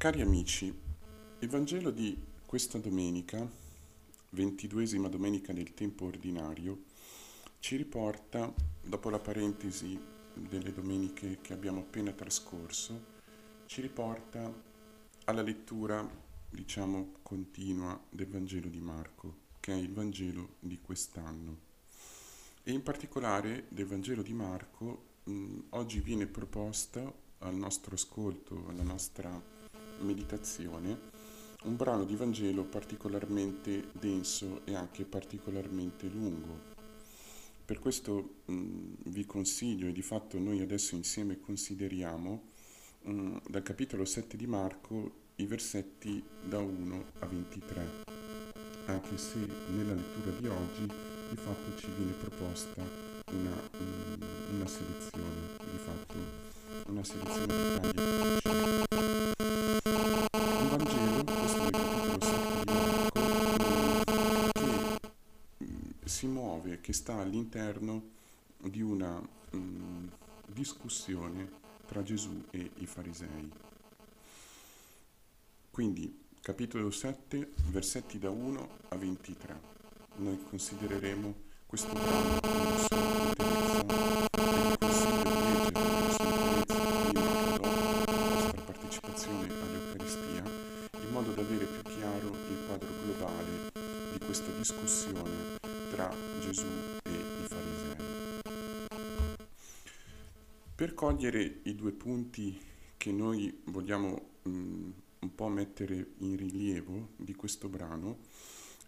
Cari amici, il Vangelo di questa domenica, ventiduesima domenica del tempo ordinario, ci riporta, dopo la parentesi delle domeniche che abbiamo appena trascorso, ci riporta alla lettura, diciamo, continua del Vangelo di Marco, che è il Vangelo di quest'anno. E in particolare del Vangelo di Marco mh, oggi viene proposta al nostro ascolto, alla nostra meditazione un brano di Vangelo particolarmente denso e anche particolarmente lungo. Per questo mh, vi consiglio e di fatto noi adesso insieme consideriamo mh, dal capitolo 7 di Marco i versetti da 1 a 23, anche se nella lettura di oggi di fatto ci viene proposta una, mh, una selezione, di fatto una selezione di tagli che sta all'interno di una mh, mm, discussione tra Gesù e i farisei. Quindi, capitolo 7, versetti da 1 a 23. Noi considereremo questo brano con Per cogliere i due punti che noi vogliamo mh, mm, un po' mettere in rilievo di questo brano,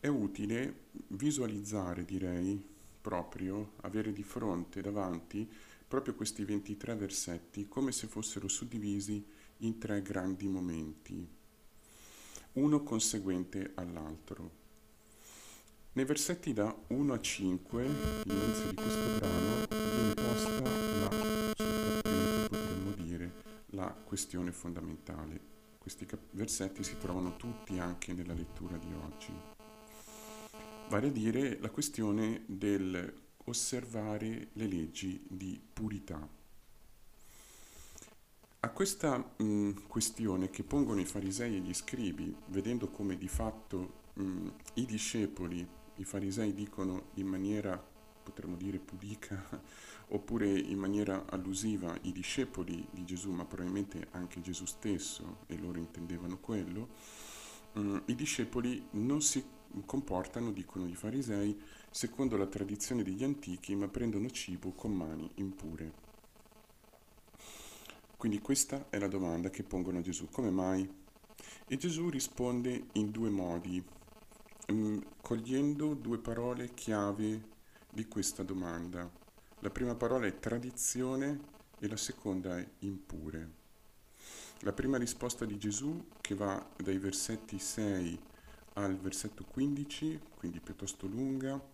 è utile visualizzare, direi, proprio, avere di fronte, davanti, proprio questi 23 versetti come se fossero suddivisi in tre grandi momenti, uno conseguente all'altro. Nei versetti da 1 a 5, l'inizio di questo brano, viene posta la, la questione fondamentale. Questi versetti si trovano tutti anche nella lettura di oggi. Vale a dire la questione del osservare le leggi di purità. A questa mh, questione che pongono i farisei e gli scribi, vedendo come di fatto mh, i discepoli i farisei dicono in maniera, potremmo dire, pudica, oppure in maniera allusiva i discepoli di Gesù, ma probabilmente anche Gesù stesso, e loro intendevano quello, mm, i discepoli non si comportano, dicono i farisei, secondo la tradizione degli antichi, ma prendono cibo con mani impure. Quindi questa è la domanda che pongono a Gesù, come mai? E Gesù risponde in due modi mh, cogliendo due parole chiave di questa domanda. La prima parola è tradizione e la seconda è impure. La prima risposta di Gesù, che va dai versetti 6 al versetto 15, quindi piuttosto lunga,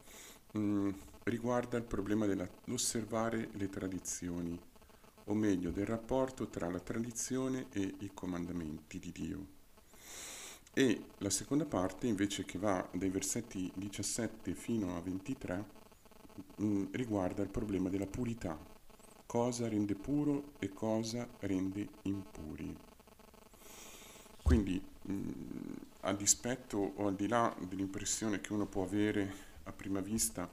mh, riguarda il problema dell'osservare le tradizioni, o meglio del rapporto tra la tradizione e i comandamenti di Dio. E la seconda parte invece che va dai versetti 17 fino a 23 mm, riguarda il problema della purità, cosa rende puro e cosa rende impuri. Quindi mh, mm, a dispetto o al di là dell'impressione che uno può avere a prima vista,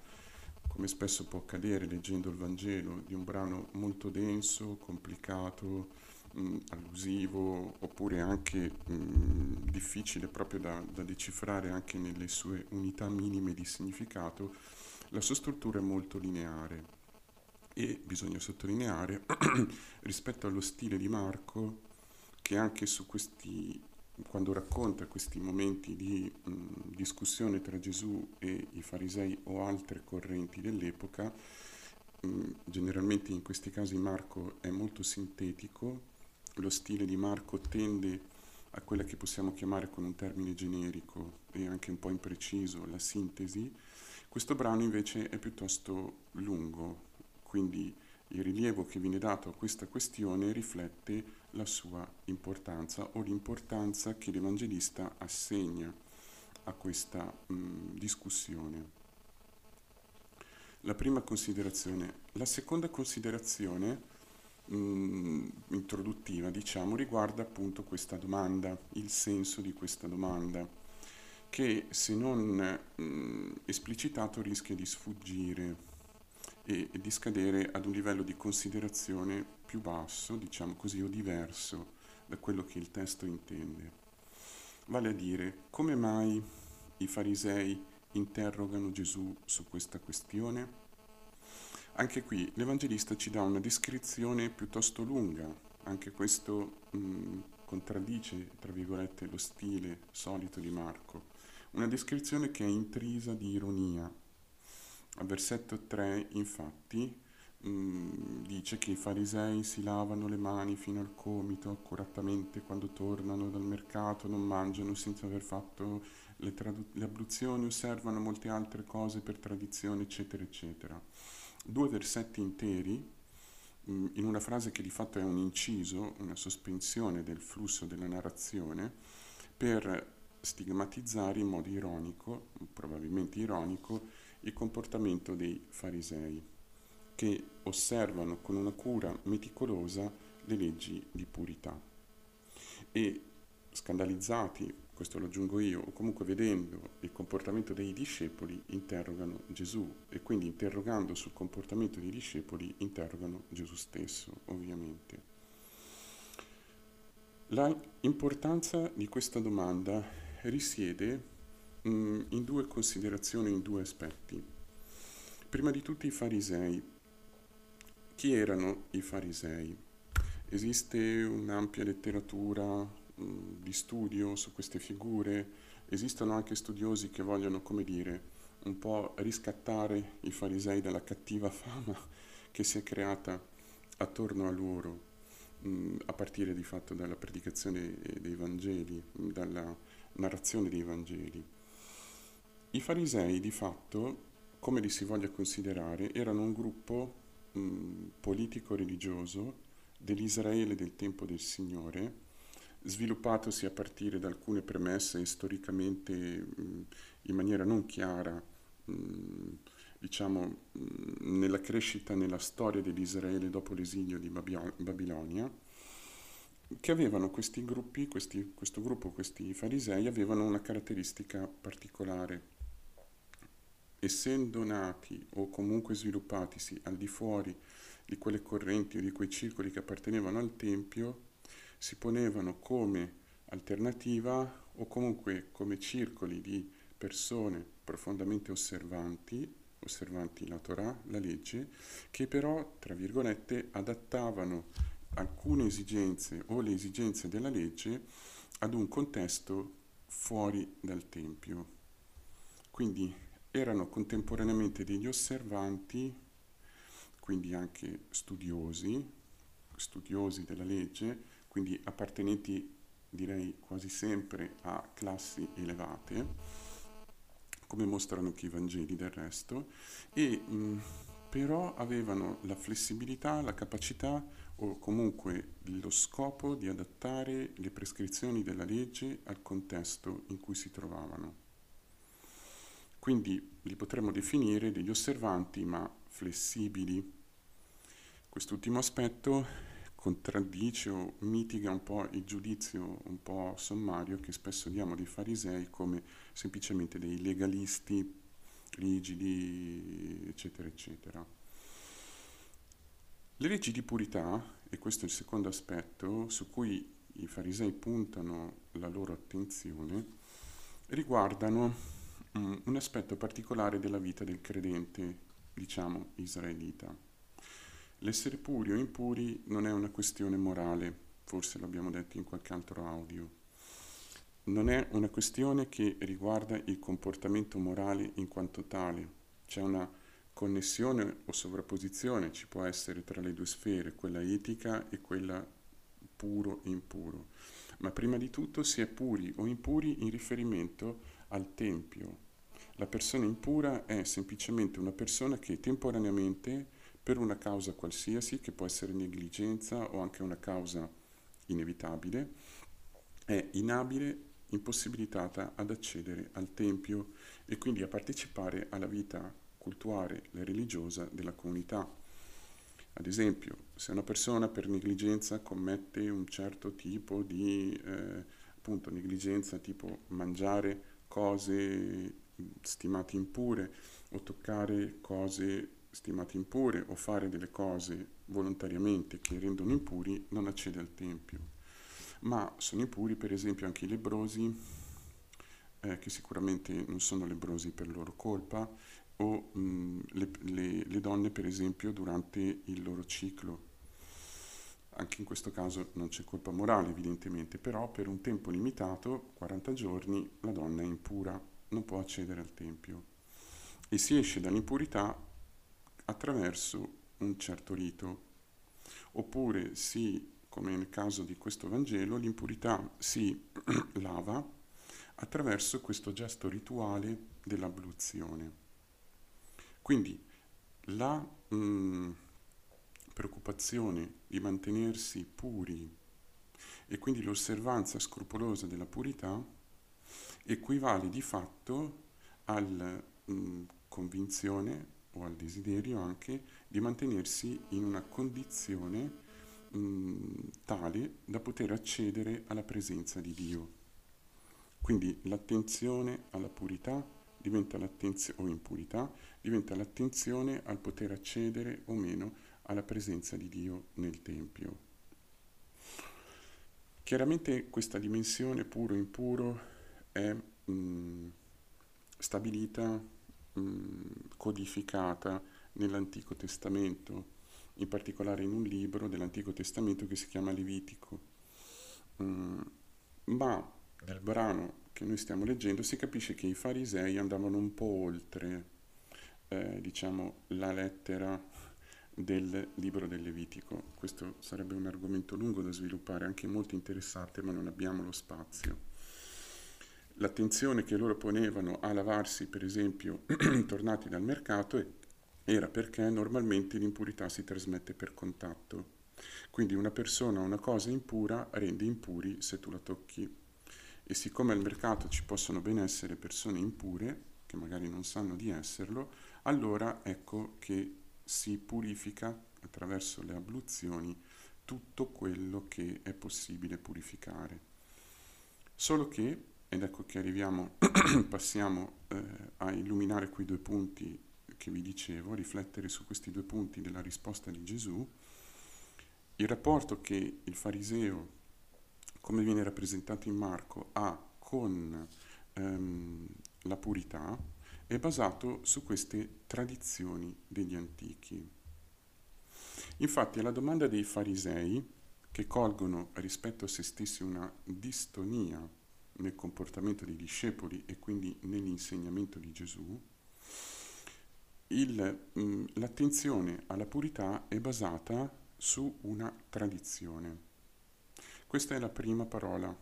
come spesso può accadere leggendo il Vangelo, di un brano molto denso, complicato, mh, allusivo oppure anche mh, difficile proprio da, da decifrare anche nelle sue unità minime di significato, la sua struttura è molto lineare e bisogna sottolineare rispetto allo stile di Marco che anche su questi quando racconta questi momenti di mh, discussione tra Gesù e i farisei o altre correnti dell'epoca, mh, generalmente in questi casi Marco è molto sintetico lo stile di Marco tende a quella che possiamo chiamare con un termine generico e anche un po' impreciso, la sintesi, questo brano invece è piuttosto lungo, quindi il rilievo che viene dato a questa questione riflette la sua importanza o l'importanza che l'Evangelista assegna a questa mh, discussione. La prima considerazione. La seconda considerazione mh, mm, introduttiva, diciamo, riguarda appunto questa domanda, il senso di questa domanda, che se non mh, mm, esplicitato rischia di sfuggire e, e di scadere ad un livello di considerazione più basso, diciamo così, o diverso da quello che il testo intende. Vale a dire, come mai i farisei interrogano Gesù su questa questione? Anche qui l'Evangelista ci dà una descrizione piuttosto lunga, anche questo mh, contraddice, tra virgolette, lo stile solito di Marco, una descrizione che è intrisa di ironia. Al versetto 3, infatti, mh, dice che i farisei si lavano le mani fino al comito accuratamente quando tornano dal mercato, non mangiano senza aver fatto le, tradu- le abluzioni, osservano molte altre cose per tradizione, eccetera, eccetera due versetti interi mm, in una frase che di fatto è un inciso, una sospensione del flusso della narrazione, per stigmatizzare in modo ironico, probabilmente ironico, il comportamento dei farisei, che osservano con una cura meticolosa le leggi di purità. E scandalizzati questo lo aggiungo io, o comunque vedendo il comportamento dei discepoli interrogano Gesù e quindi interrogando sul comportamento dei discepoli interrogano Gesù stesso, ovviamente. La importanza di questa domanda risiede mh, mm, in due considerazioni, in due aspetti. Prima di tutto i farisei. Chi erano i farisei? Esiste un'ampia letteratura di studio su queste figure, esistono anche studiosi che vogliono, come dire, un po' riscattare i farisei dalla cattiva fama che si è creata attorno a loro, mh, a partire di fatto dalla predicazione dei Vangeli, dalla narrazione dei Vangeli. I farisei di fatto, come li si voglia considerare, erano un gruppo politico-religioso dell'Israele del tempo del Signore, sviluppatosi a partire da alcune premesse storicamente mh, in maniera non chiara, mh, diciamo, mh, nella crescita, nella storia dell'Israele dopo l'esilio di Babilonia, che avevano questi gruppi, questi, questo gruppo, questi farisei, avevano una caratteristica particolare. Essendo nati o comunque sviluppatisi al di fuori di quelle correnti o di quei circoli che appartenevano al Tempio, si ponevano come alternativa o comunque come circoli di persone profondamente osservanti, osservanti la Torah, la legge, che però, tra virgolette, adattavano alcune esigenze o le esigenze della legge ad un contesto fuori dal Tempio. Quindi erano contemporaneamente degli osservanti, quindi anche studiosi, studiosi della legge, quindi appartenenti direi quasi sempre a classi elevate, come mostrano anche i Vangeli del resto, e mh, però avevano la flessibilità, la capacità o comunque lo scopo di adattare le prescrizioni della legge al contesto in cui si trovavano. Quindi li potremmo definire degli osservanti ma flessibili. Quest'ultimo aspetto contraddice o mitiga un po' il giudizio un po' sommario che spesso diamo dei farisei come semplicemente dei legalisti rigidi, eccetera, eccetera. Le leggi di purità, e questo è il secondo aspetto su cui i farisei puntano la loro attenzione, riguardano um, un aspetto particolare della vita del credente, diciamo, israelita. L'essere puri o impuri non è una questione morale, forse l'abbiamo detto in qualche altro audio. Non è una questione che riguarda il comportamento morale in quanto tale. C'è una connessione o sovrapposizione ci può essere tra le due sfere, quella etica e quella puro e impuro. Ma prima di tutto si è puri o impuri in riferimento al Tempio. La persona impura è semplicemente una persona che temporaneamente per una causa qualsiasi, che può essere negligenza o anche una causa inevitabile, è inabile, impossibilitata ad accedere al Tempio e quindi a partecipare alla vita cultuale e religiosa della comunità. Ad esempio, se una persona per negligenza commette un certo tipo di eh, appunto, negligenza, tipo mangiare cose stimate impure o toccare cose stimate impure o fare delle cose volontariamente che rendono impuri, non accede al Tempio. Ma sono impuri per esempio anche i lebrosi, eh, che sicuramente non sono lebrosi per loro colpa, o mh, le, le, le donne per esempio durante il loro ciclo. Anche in questo caso non c'è colpa morale evidentemente, però per un tempo limitato, 40 giorni, la donna è impura, non può accedere al Tempio e si esce dall'impurità attraverso un certo rito. Oppure si, come nel caso di questo Vangelo, l'impurità si lava attraverso questo gesto rituale dell'abluzione. Quindi la mh, mm, preoccupazione di mantenersi puri e quindi l'osservanza scrupolosa della purità equivale di fatto alla mm, convinzione o al desiderio anche di mantenersi in una condizione mh, mm, tale da poter accedere alla presenza di Dio. Quindi l'attenzione alla purità diventa o impurità, diventa l'attenzione al poter accedere o meno alla presenza di Dio nel Tempio. Chiaramente questa dimensione puro-impuro è mh, stabilita, mh, codificata nell'Antico Testamento, in particolare in un libro dell'Antico Testamento che si chiama Levitico. Mm, ma nel brano che noi stiamo leggendo si capisce che i farisei andavano un po' oltre, eh, diciamo, la lettera del libro del Levitico. Questo sarebbe un argomento lungo da sviluppare, anche molto interessante, ma non abbiamo lo spazio. L'attenzione che loro ponevano a lavarsi, per esempio, tornati dal mercato, era perché normalmente l'impurità si trasmette per contatto. Quindi una persona o una cosa impura rende impuri se tu la tocchi e siccome al mercato ci possono ben essere persone impure, che magari non sanno di esserlo, allora ecco che si purifica attraverso le abluzioni tutto quello che è possibile purificare. Solo che, ed ecco che arriviamo, passiamo eh, a illuminare quei due punti che vi dicevo, a riflettere su questi due punti della risposta di Gesù, il rapporto che il fariseo come viene rappresentato in Marco, ha con ehm, la purità, è basato su queste tradizioni degli antichi. Infatti alla domanda dei farisei, che colgono rispetto a se stessi una distonia nel comportamento dei discepoli e quindi nell'insegnamento di Gesù, il, mh, l'attenzione alla purità è basata su una tradizione. Questa è la prima parola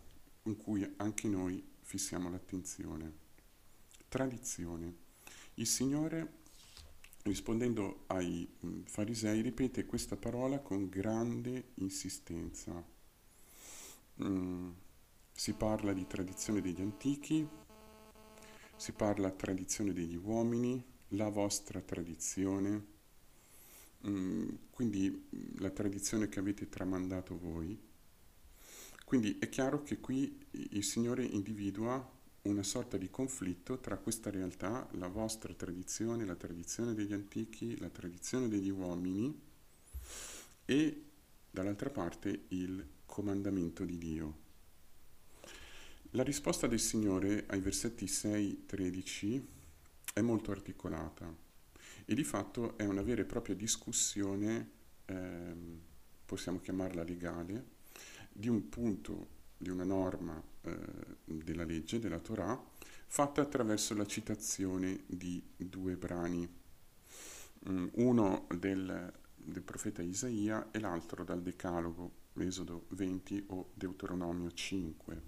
in cui anche noi fissiamo l'attenzione. Tradizione. Il Signore, rispondendo ai mm, farisei, ripete questa parola con grande insistenza. Mm, si parla di tradizione degli antichi, si parla tradizione degli uomini, la vostra tradizione, mm, quindi mm, la tradizione che avete tramandato voi quindi è chiaro che qui il Signore individua una sorta di conflitto tra questa realtà, la vostra tradizione, la tradizione degli antichi, la tradizione degli uomini e dall'altra parte il comandamento di Dio. La risposta del Signore ai versetti 6-13 è molto articolata e di fatto è una vera e propria discussione, ehm, possiamo chiamarla legale, di un punto, di una norma eh, della legge, della Torah, fatta attraverso la citazione di due brani, mm, uno del, del profeta Isaia e l'altro dal Decalogo, Esodo 20 o Deuteronomio 5.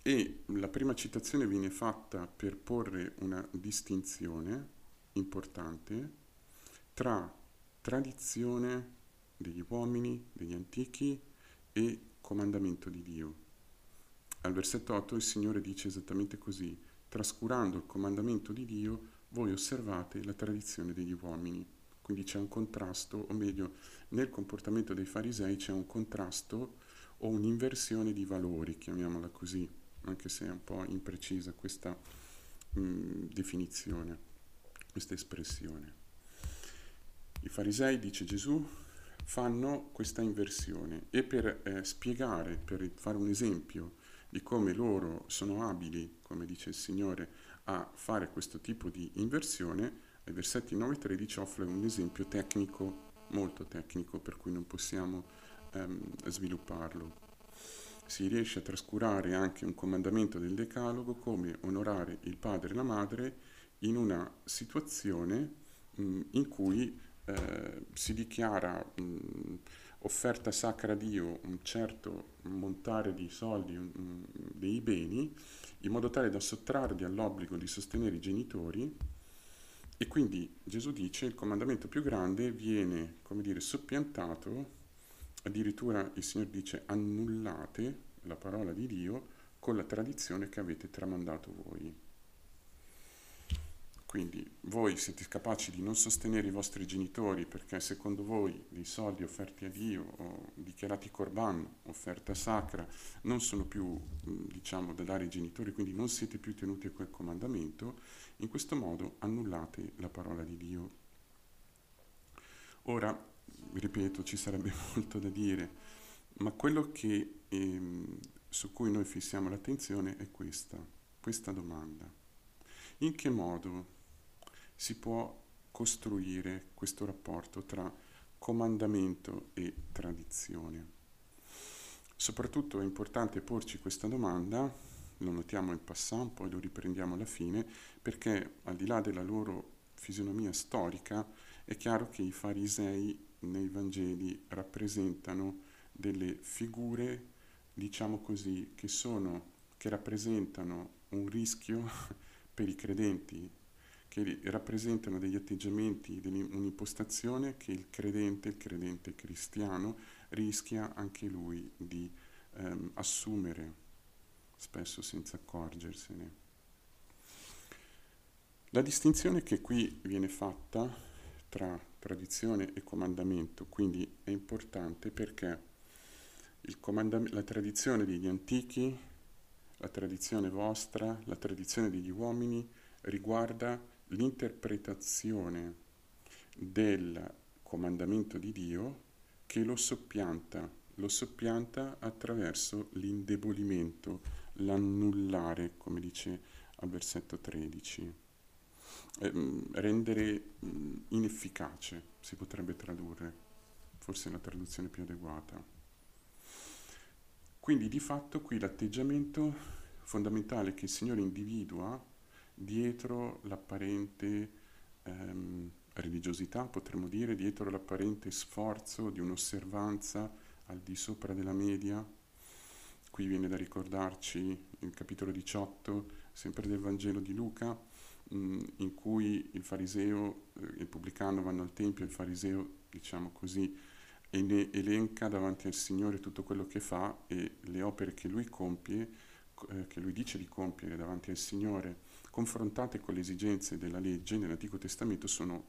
E la prima citazione viene fatta per porre una distinzione importante tra tradizione degli uomini, degli antichi, e comandamento di Dio. Al versetto 8 il Signore dice esattamente così, trascurando il comandamento di Dio, voi osservate la tradizione degli uomini. Quindi c'è un contrasto, o meglio, nel comportamento dei farisei c'è un contrasto o un'inversione di valori, chiamiamola così, anche se è un po' imprecisa questa mh, mm, definizione, questa espressione. I farisei, dice Gesù, fanno questa inversione e per eh, spiegare, per fare un esempio di come loro sono abili, come dice il Signore, a fare questo tipo di inversione, ai versetti 9 e 13 offre un esempio tecnico, molto tecnico, per cui non possiamo ehm, svilupparlo. Si riesce a trascurare anche un comandamento del Decalogo come onorare il padre e la madre in una situazione mh, in cui eh, si dichiara mh, offerta sacra a Dio un certo montare di soldi, un, dei beni, in modo tale da sottrarli all'obbligo di sostenere i genitori e quindi Gesù dice il comandamento più grande viene, come dire, soppiantato, addirittura il Signore dice annullate la parola di Dio con la tradizione che avete tramandato voi. Quindi voi siete capaci di non sostenere i vostri genitori perché secondo voi dei soldi offerti a Dio o dichiarati corban, offerta sacra, non sono più diciamo da dare ai genitori, quindi non siete più tenuti a quel comandamento, in questo modo annullate la parola di Dio. Ora, ripeto, ci sarebbe molto da dire, ma quello che, ehm, su cui noi fissiamo l'attenzione è questa, questa domanda. In che modo si può costruire questo rapporto tra comandamento e tradizione. Soprattutto è importante porci questa domanda, lo notiamo in passant, poi lo riprendiamo alla fine, perché al di là della loro fisionomia storica è chiaro che i farisei nei Vangeli rappresentano delle figure, diciamo così, che, sono, che rappresentano un rischio per i credenti che rappresentano degli atteggiamenti, un'impostazione che il credente, il credente cristiano, rischia anche lui di ehm, assumere, spesso senza accorgersene. La distinzione che qui viene fatta tra tradizione e comandamento, quindi è importante perché la tradizione degli antichi, la tradizione vostra, la tradizione degli uomini riguarda l'interpretazione del comandamento di Dio che lo soppianta, lo soppianta attraverso l'indebolimento, l'annullare, come dice al versetto 13. Eh, rendere mh, inefficace, si potrebbe tradurre, forse è la traduzione più adeguata. Quindi di fatto qui l'atteggiamento fondamentale che il Signore individua dietro l'apparente ehm, religiosità, potremmo dire, dietro l'apparente sforzo di un'osservanza al di sopra della media. Qui viene da ricordarci il capitolo 18, sempre del Vangelo di Luca, mh, mm, in cui il fariseo, eh, il pubblicano vanno al Tempio, il fariseo, diciamo così, elenca davanti al Signore tutto quello che fa e le opere che lui compie, eh, che lui dice di compiere davanti al Signore confrontate con le esigenze della legge nell'Antico Testamento sono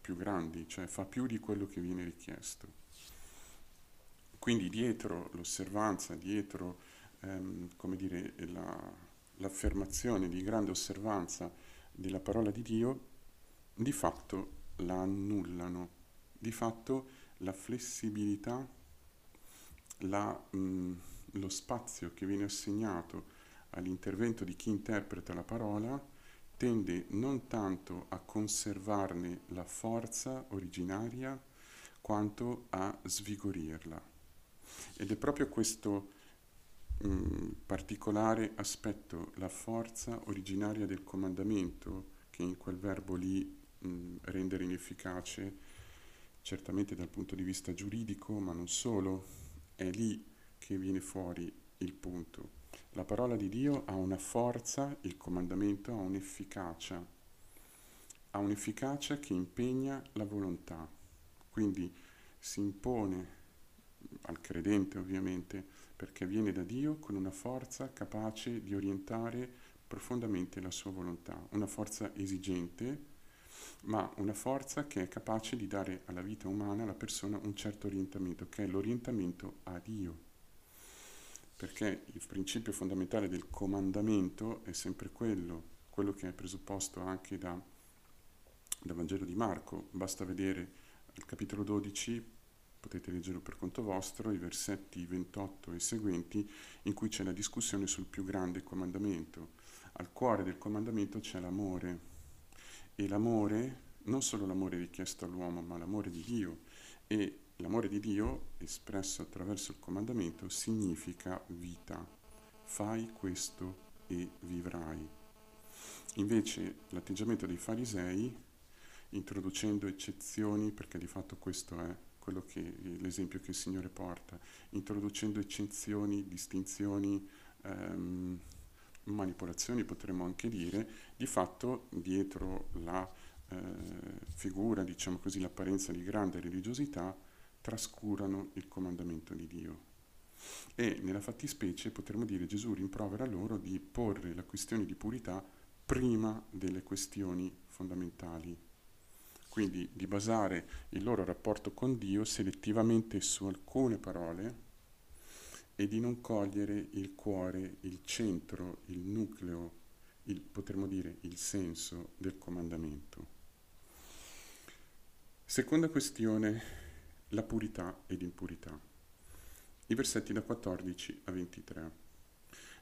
più grandi, cioè fa più di quello che viene richiesto. Quindi dietro l'osservanza, dietro ehm, dire, la, l'affermazione di grande osservanza della parola di Dio, di fatto la annullano, di fatto la flessibilità, la, mh, lo spazio che viene assegnato all'intervento di chi interpreta la parola tende non tanto a conservarne la forza originaria quanto a svigorirla. Ed è proprio questo mh, mm, particolare aspetto, la forza originaria del comandamento, che in quel verbo lì mh, mm, rendere inefficace, certamente dal punto di vista giuridico, ma non solo, è lì che viene fuori il punto. La parola di Dio ha una forza, il comandamento ha un'efficacia, ha un'efficacia che impegna la volontà, quindi si impone al credente ovviamente perché viene da Dio con una forza capace di orientare profondamente la sua volontà, una forza esigente ma una forza che è capace di dare alla vita umana, alla persona, un certo orientamento, che è l'orientamento a Dio. Perché il principio fondamentale del comandamento è sempre quello, quello che è presupposto anche da, dal Vangelo di Marco. Basta vedere il capitolo 12, potete leggerlo per conto vostro, i versetti 28 e seguenti, in cui c'è la discussione sul più grande comandamento. Al cuore del comandamento c'è l'amore e l'amore, non solo l'amore richiesto all'uomo, ma l'amore di Dio. E l'amore di Dio, espresso attraverso il comandamento, significa vita. Fai questo e vivrai. Invece l'atteggiamento dei farisei, introducendo eccezioni, perché di fatto questo è che, l'esempio che il Signore porta, introducendo eccezioni, distinzioni, ehm, manipolazioni potremmo anche dire, di fatto dietro la eh, figura, diciamo così, l'apparenza di grande religiosità, trascurano il comandamento di Dio. E nella fattispecie potremmo dire Gesù rimprovera loro di porre la questione di purità prima delle questioni fondamentali. Quindi di basare il loro rapporto con Dio selettivamente su alcune parole e di non cogliere il cuore, il centro, il nucleo, il, potremmo dire il senso del comandamento. Seconda questione, la purità ed impurità. I versetti da 14 a 23.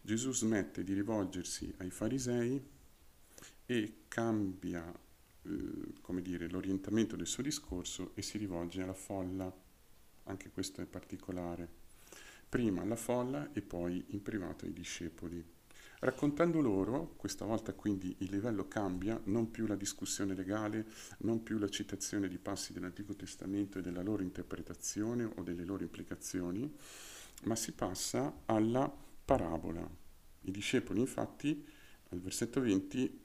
Gesù smette di rivolgersi ai farisei e cambia eh, come dire, l'orientamento del suo discorso e si rivolge alla folla. Anche questo è particolare prima alla folla e poi in privato ai discepoli. Raccontando loro, questa volta quindi il livello cambia, non più la discussione legale, non più la citazione di passi dell'Antico Testamento e della loro interpretazione o delle loro implicazioni, ma si passa alla parabola. I discepoli infatti al versetto 20,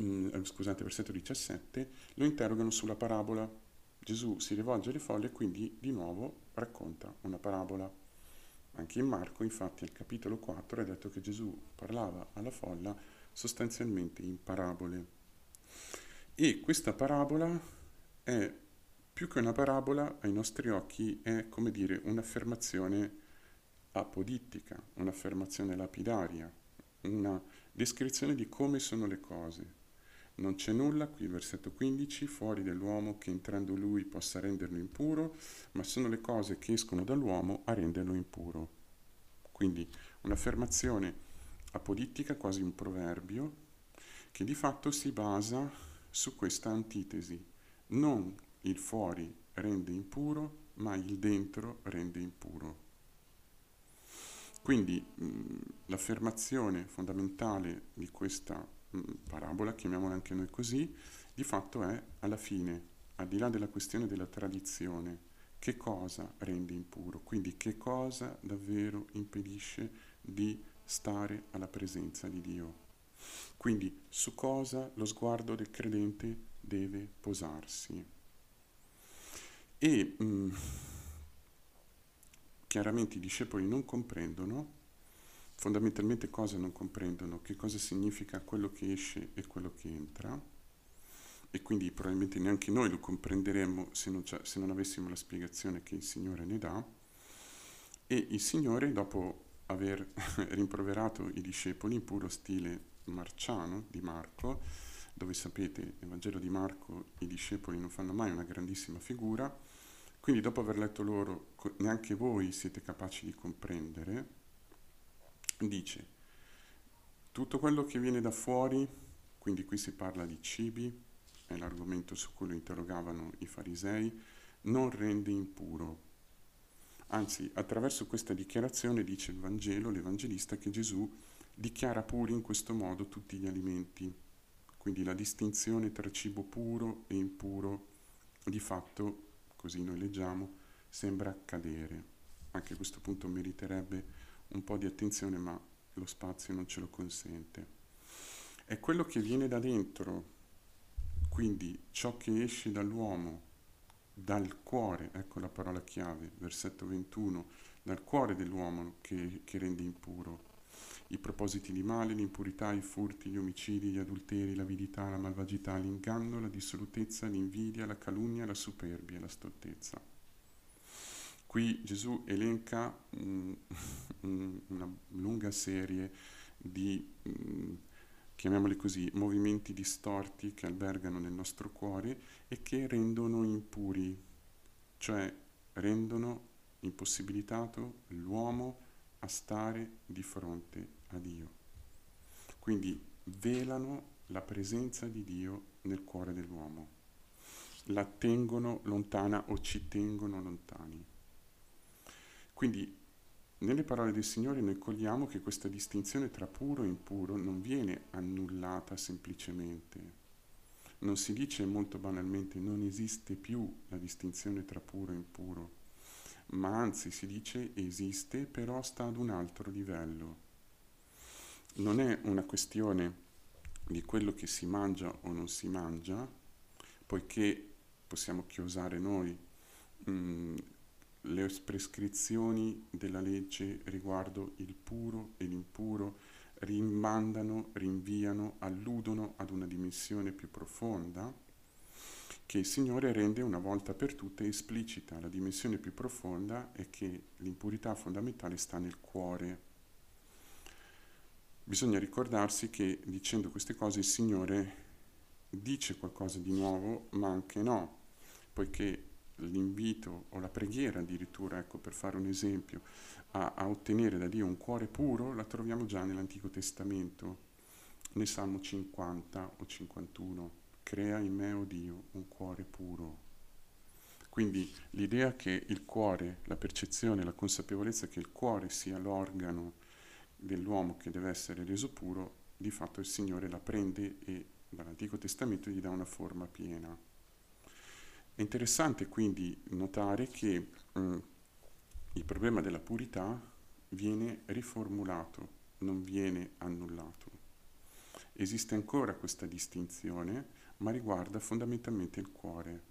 mm, eh, scusate, versetto 17, lo interrogano sulla parabola Gesù si rivolge alle folle e quindi di nuovo racconta una parabola. Anche in Marco, infatti, al capitolo 4 è detto che Gesù parlava alla folla sostanzialmente in parabole. E questa parabola è più che una parabola, ai nostri occhi è come dire un'affermazione apodittica, un'affermazione lapidaria, una descrizione di come sono le cose. Non c'è nulla, qui versetto 15, fuori dell'uomo che entrando lui possa renderlo impuro, ma sono le cose che escono dall'uomo a renderlo impuro. Quindi un'affermazione apodittica, quasi un proverbio, che di fatto si basa su questa antitesi. Non il fuori rende impuro, ma il dentro rende impuro. Quindi mh, l'affermazione fondamentale di questa parabola, chiamiamola anche noi così, di fatto è alla fine, al di là della questione della tradizione, che cosa rende impuro, quindi che cosa davvero impedisce di stare alla presenza di Dio. Quindi su cosa lo sguardo del credente deve posarsi. E mh, mm, chiaramente i discepoli non comprendono fondamentalmente cosa non comprendono, che cosa significa quello che esce e quello che entra. E quindi probabilmente neanche noi lo comprenderemmo se non, se non avessimo la spiegazione che il Signore ne dà. E il Signore dopo aver rimproverato i discepoli in puro stile marciano di Marco, dove sapete nel Vangelo di Marco i discepoli non fanno mai una grandissima figura, quindi dopo aver letto loro neanche voi siete capaci di comprendere, dice tutto quello che viene da fuori, quindi qui si parla di cibi, è l'argomento su cui lo interrogavano i farisei, non rende impuro. Anzi, attraverso questa dichiarazione dice il Vangelo, l'Evangelista, che Gesù dichiara puri in questo modo tutti gli alimenti. Quindi la distinzione tra cibo puro e impuro, di fatto, così noi leggiamo, sembra cadere. Anche questo punto meriterebbe un po' di attenzione, ma lo spazio non ce lo consente. È quello che viene da dentro, quindi ciò che esce dall'uomo, dal cuore, ecco la parola chiave, versetto 21, dal cuore dell'uomo che, che rende impuro. i propositi di male, l'impurità, i furti, gli omicidi, gli adulteri, l'avidità, la malvagità, l'inganno, la dissolutezza, l'invidia, la calunnia, la superbia la stoltezza. Qui Gesù elenca um, una lunga serie di, um, chiamiamoli così, movimenti distorti che albergano nel nostro cuore e che rendono impuri, cioè rendono impossibilitato l'uomo a stare di fronte a Dio. Quindi velano la presenza di Dio nel cuore dell'uomo, la tengono lontana o ci tengono lontani. Quindi nelle parole del Signore noi cogliamo che questa distinzione tra puro e impuro non viene annullata semplicemente. Non si dice molto banalmente non esiste più la distinzione tra puro e impuro, ma anzi si dice esiste però sta ad un altro livello non è una questione di quello che si mangia o non si mangia, poiché possiamo chiosare noi mh, mm, le prescrizioni della legge riguardo il puro e l'impuro rimandano, rinviano, alludono ad una dimensione più profonda che il Signore rende una volta per tutte esplicita. La dimensione più profonda è che l'impurità fondamentale sta nel cuore Bisogna ricordarsi che dicendo queste cose il Signore dice qualcosa di nuovo, ma anche no, poiché l'invito o la preghiera addirittura, ecco per fare un esempio, a, a ottenere da Dio un cuore puro la troviamo già nell'Antico Testamento, nel Salmo 50 o 51. Crea in me, o oh Dio, un cuore puro. Quindi l'idea che il cuore, la percezione, la consapevolezza che il cuore sia l'organo dell'uomo che deve essere reso puro, di fatto il Signore la prende e dall'Antico Testamento gli dà una forma piena. È interessante quindi notare che mh, mm, il problema della purità viene riformulato, non viene annullato. Esiste ancora questa distinzione, ma riguarda fondamentalmente il cuore.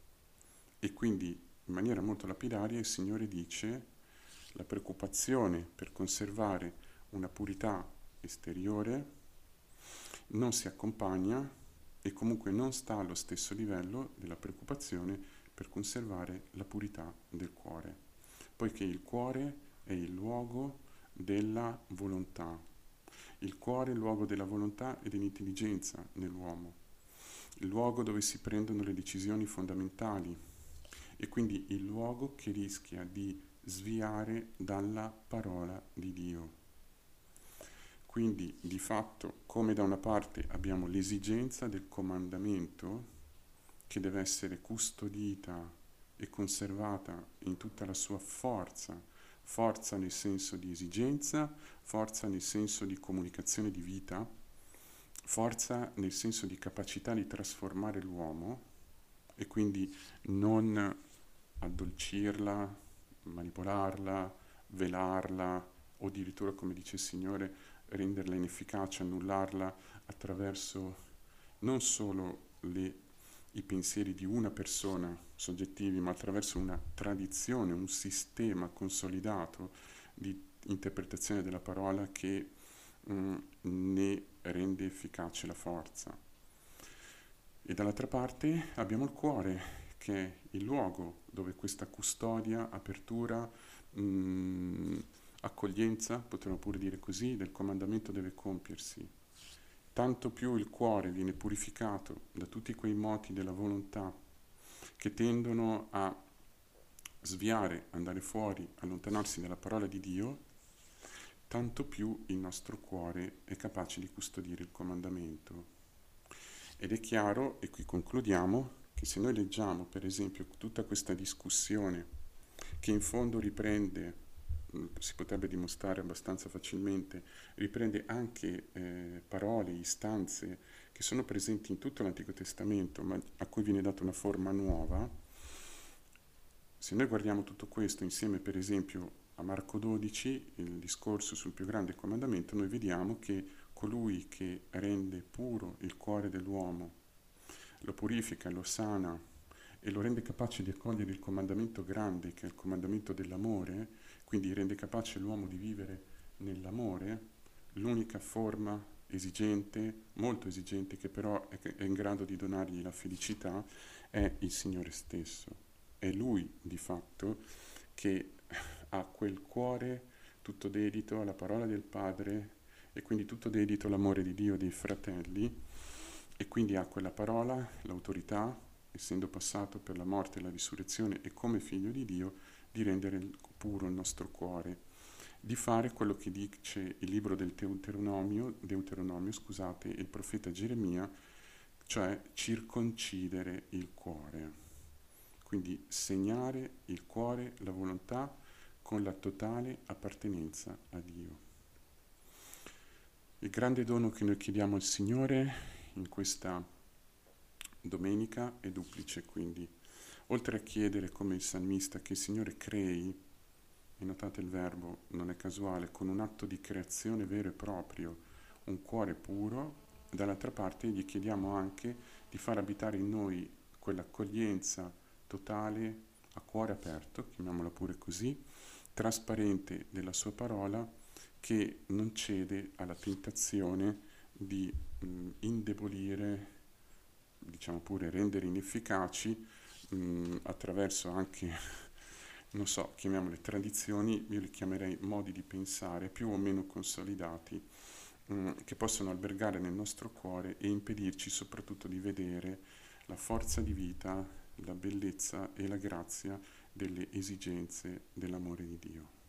E quindi in maniera molto lapidaria il Signore dice la preoccupazione per conservare una purità esteriore non si accompagna e comunque non sta allo stesso livello della preoccupazione per conservare la purità del cuore, poiché il cuore è il luogo della volontà. Il cuore è il luogo della volontà e dell'intelligenza nell'uomo, il luogo dove si prendono le decisioni fondamentali e quindi il luogo che rischia di sviare dalla parola di Dio. Quindi di fatto, come da una parte abbiamo l'esigenza del comandamento che deve essere custodita e conservata in tutta la sua forza, forza nel senso di esigenza, forza nel senso di comunicazione di vita, forza nel senso di capacità di trasformare l'uomo e quindi non addolcirla, manipolarla, velarla o addirittura, come dice il Signore, renderla inefficace, annullarla attraverso non solo le, i pensieri di una persona soggettivi, ma attraverso una tradizione, un sistema consolidato di interpretazione della parola che mh, mm, ne rende efficace la forza. E dall'altra parte abbiamo il cuore, che è il luogo dove questa custodia, apertura, mh, mm, accoglienza, potremmo pure dire così, del comandamento deve compiersi. Tanto più il cuore viene purificato da tutti quei moti della volontà che tendono a sviare, andare fuori, allontanarsi dalla parola di Dio, tanto più il nostro cuore è capace di custodire il comandamento. Ed è chiaro, e qui concludiamo, che se noi leggiamo per esempio tutta questa discussione che in fondo riprende si potrebbe dimostrare abbastanza facilmente, riprende anche eh, parole, istanze che sono presenti in tutto l'Antico Testamento, ma a cui viene data una forma nuova. Se noi guardiamo tutto questo insieme, per esempio, a Marco 12, il discorso sul più grande comandamento, noi vediamo che colui che rende puro il cuore dell'uomo, lo purifica, lo sana e lo rende capace di accogliere il comandamento grande, che è il comandamento dell'amore, quindi rende capace l'uomo di vivere nell'amore, l'unica forma esigente, molto esigente, che però è in grado di donargli la felicità, è il Signore stesso. È Lui, di fatto, che ha quel cuore tutto dedito alla parola del Padre e quindi tutto dedito all'amore di Dio e dei fratelli e quindi ha quella parola, l'autorità, essendo passato per la morte e la risurrezione e come figlio di Dio, di rendere puro il nostro cuore di fare quello che dice il libro del Deuteronomio, Deuteronomio scusate, il profeta Geremia, cioè circoncidere il cuore. Quindi segnare il cuore, la volontà con la totale appartenenza a Dio. Il grande dono che noi chiediamo al Signore in questa domenica è duplice, quindi oltre a chiedere come il salmista che il Signore crei e notate il verbo non è casuale, con un atto di creazione vero e proprio, un cuore puro, dall'altra parte gli chiediamo anche di far abitare in noi quell'accoglienza totale, a cuore aperto, chiamiamola pure così, trasparente della sua parola, che non cede alla tentazione di mh, indebolire, diciamo pure rendere inefficaci mh, attraverso anche non so, chiamiamole tradizioni, io le chiamerei modi di pensare più o meno consolidati mh, mm, che possono albergare nel nostro cuore e impedirci soprattutto di vedere la forza di vita, la bellezza e la grazia delle esigenze dell'amore di Dio.